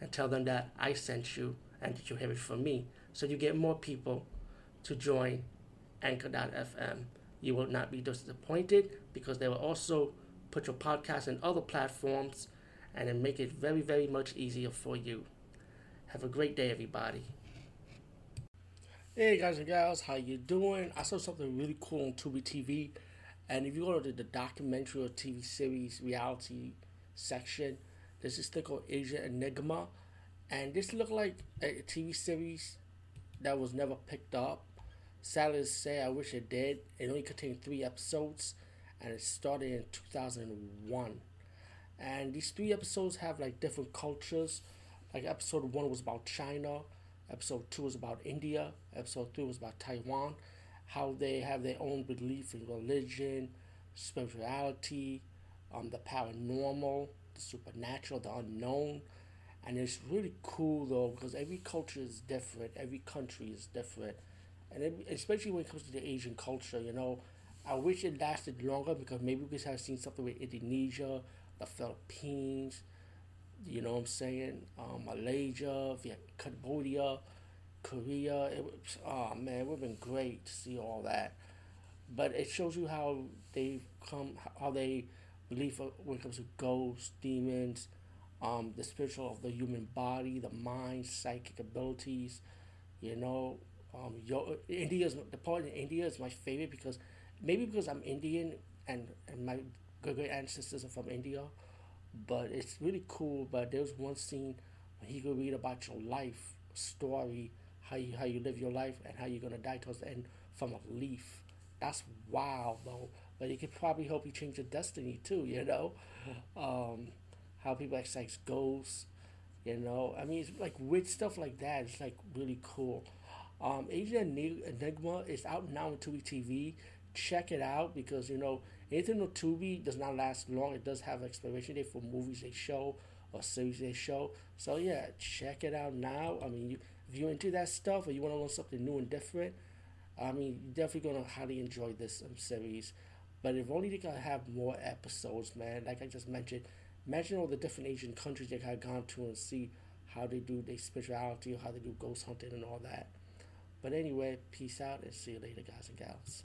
and tell them that I sent you and that you have it from me. So you get more people to join Anchor.fm. You will not be disappointed because they will also put your podcast in other platforms and then make it very, very much easier for you. Have a great day, everybody. Hey guys and gals, how you doing? I saw something really cool on Tubi TV, and if you go to the documentary or TV series reality section, there's this thing called Asia Enigma, and this looked like a TV series that was never picked up. Sadly to say, I wish it did. It only contained three episodes, and it started in 2001. And these three episodes have like different cultures. Like episode one was about China, episode two was about India, episode three was about Taiwan, how they have their own belief in religion, spirituality, um, the paranormal, the supernatural, the unknown. And it's really cool though because every culture is different, every country is different, and it, especially when it comes to the Asian culture, you know, I wish it lasted longer because maybe we could have seen something with Indonesia, the Philippines, you know what I'm saying, um, Malaysia, Viet- Cambodia, Korea. It was, oh man, it would have been great to see all that, but it shows you how they come, how they believe when it comes to ghosts, demons, um, the spiritual of the human body, the mind, psychic abilities. You know, um, yo, the part in India is my favorite because maybe because I'm Indian and and my great great ancestors are from India, but it's really cool. But there's one scene when he could read about your life story, how you how you live your life, and how you're gonna die towards the end from a leaf. That's wild though but you could probably help you change your destiny too. You know, um, how people exorcise ghosts. You know, I mean, it's like weird stuff like that. It's like really cool. Um, Asia Enigma is out now on Tubi TV. Check it out because you know anything on Tubi does not last long. It does have expiration date for movies they show or series they show. So yeah, check it out now. I mean, you, if you're into that stuff or you want to learn something new and different, I mean, you're definitely gonna highly enjoy this um, series. But if only they could have more episodes, man. Like I just mentioned, imagine all the different Asian countries they could have gone to and see how they do their spirituality how they do ghost hunting and all that. But anyway, peace out and see you later, guys and gals.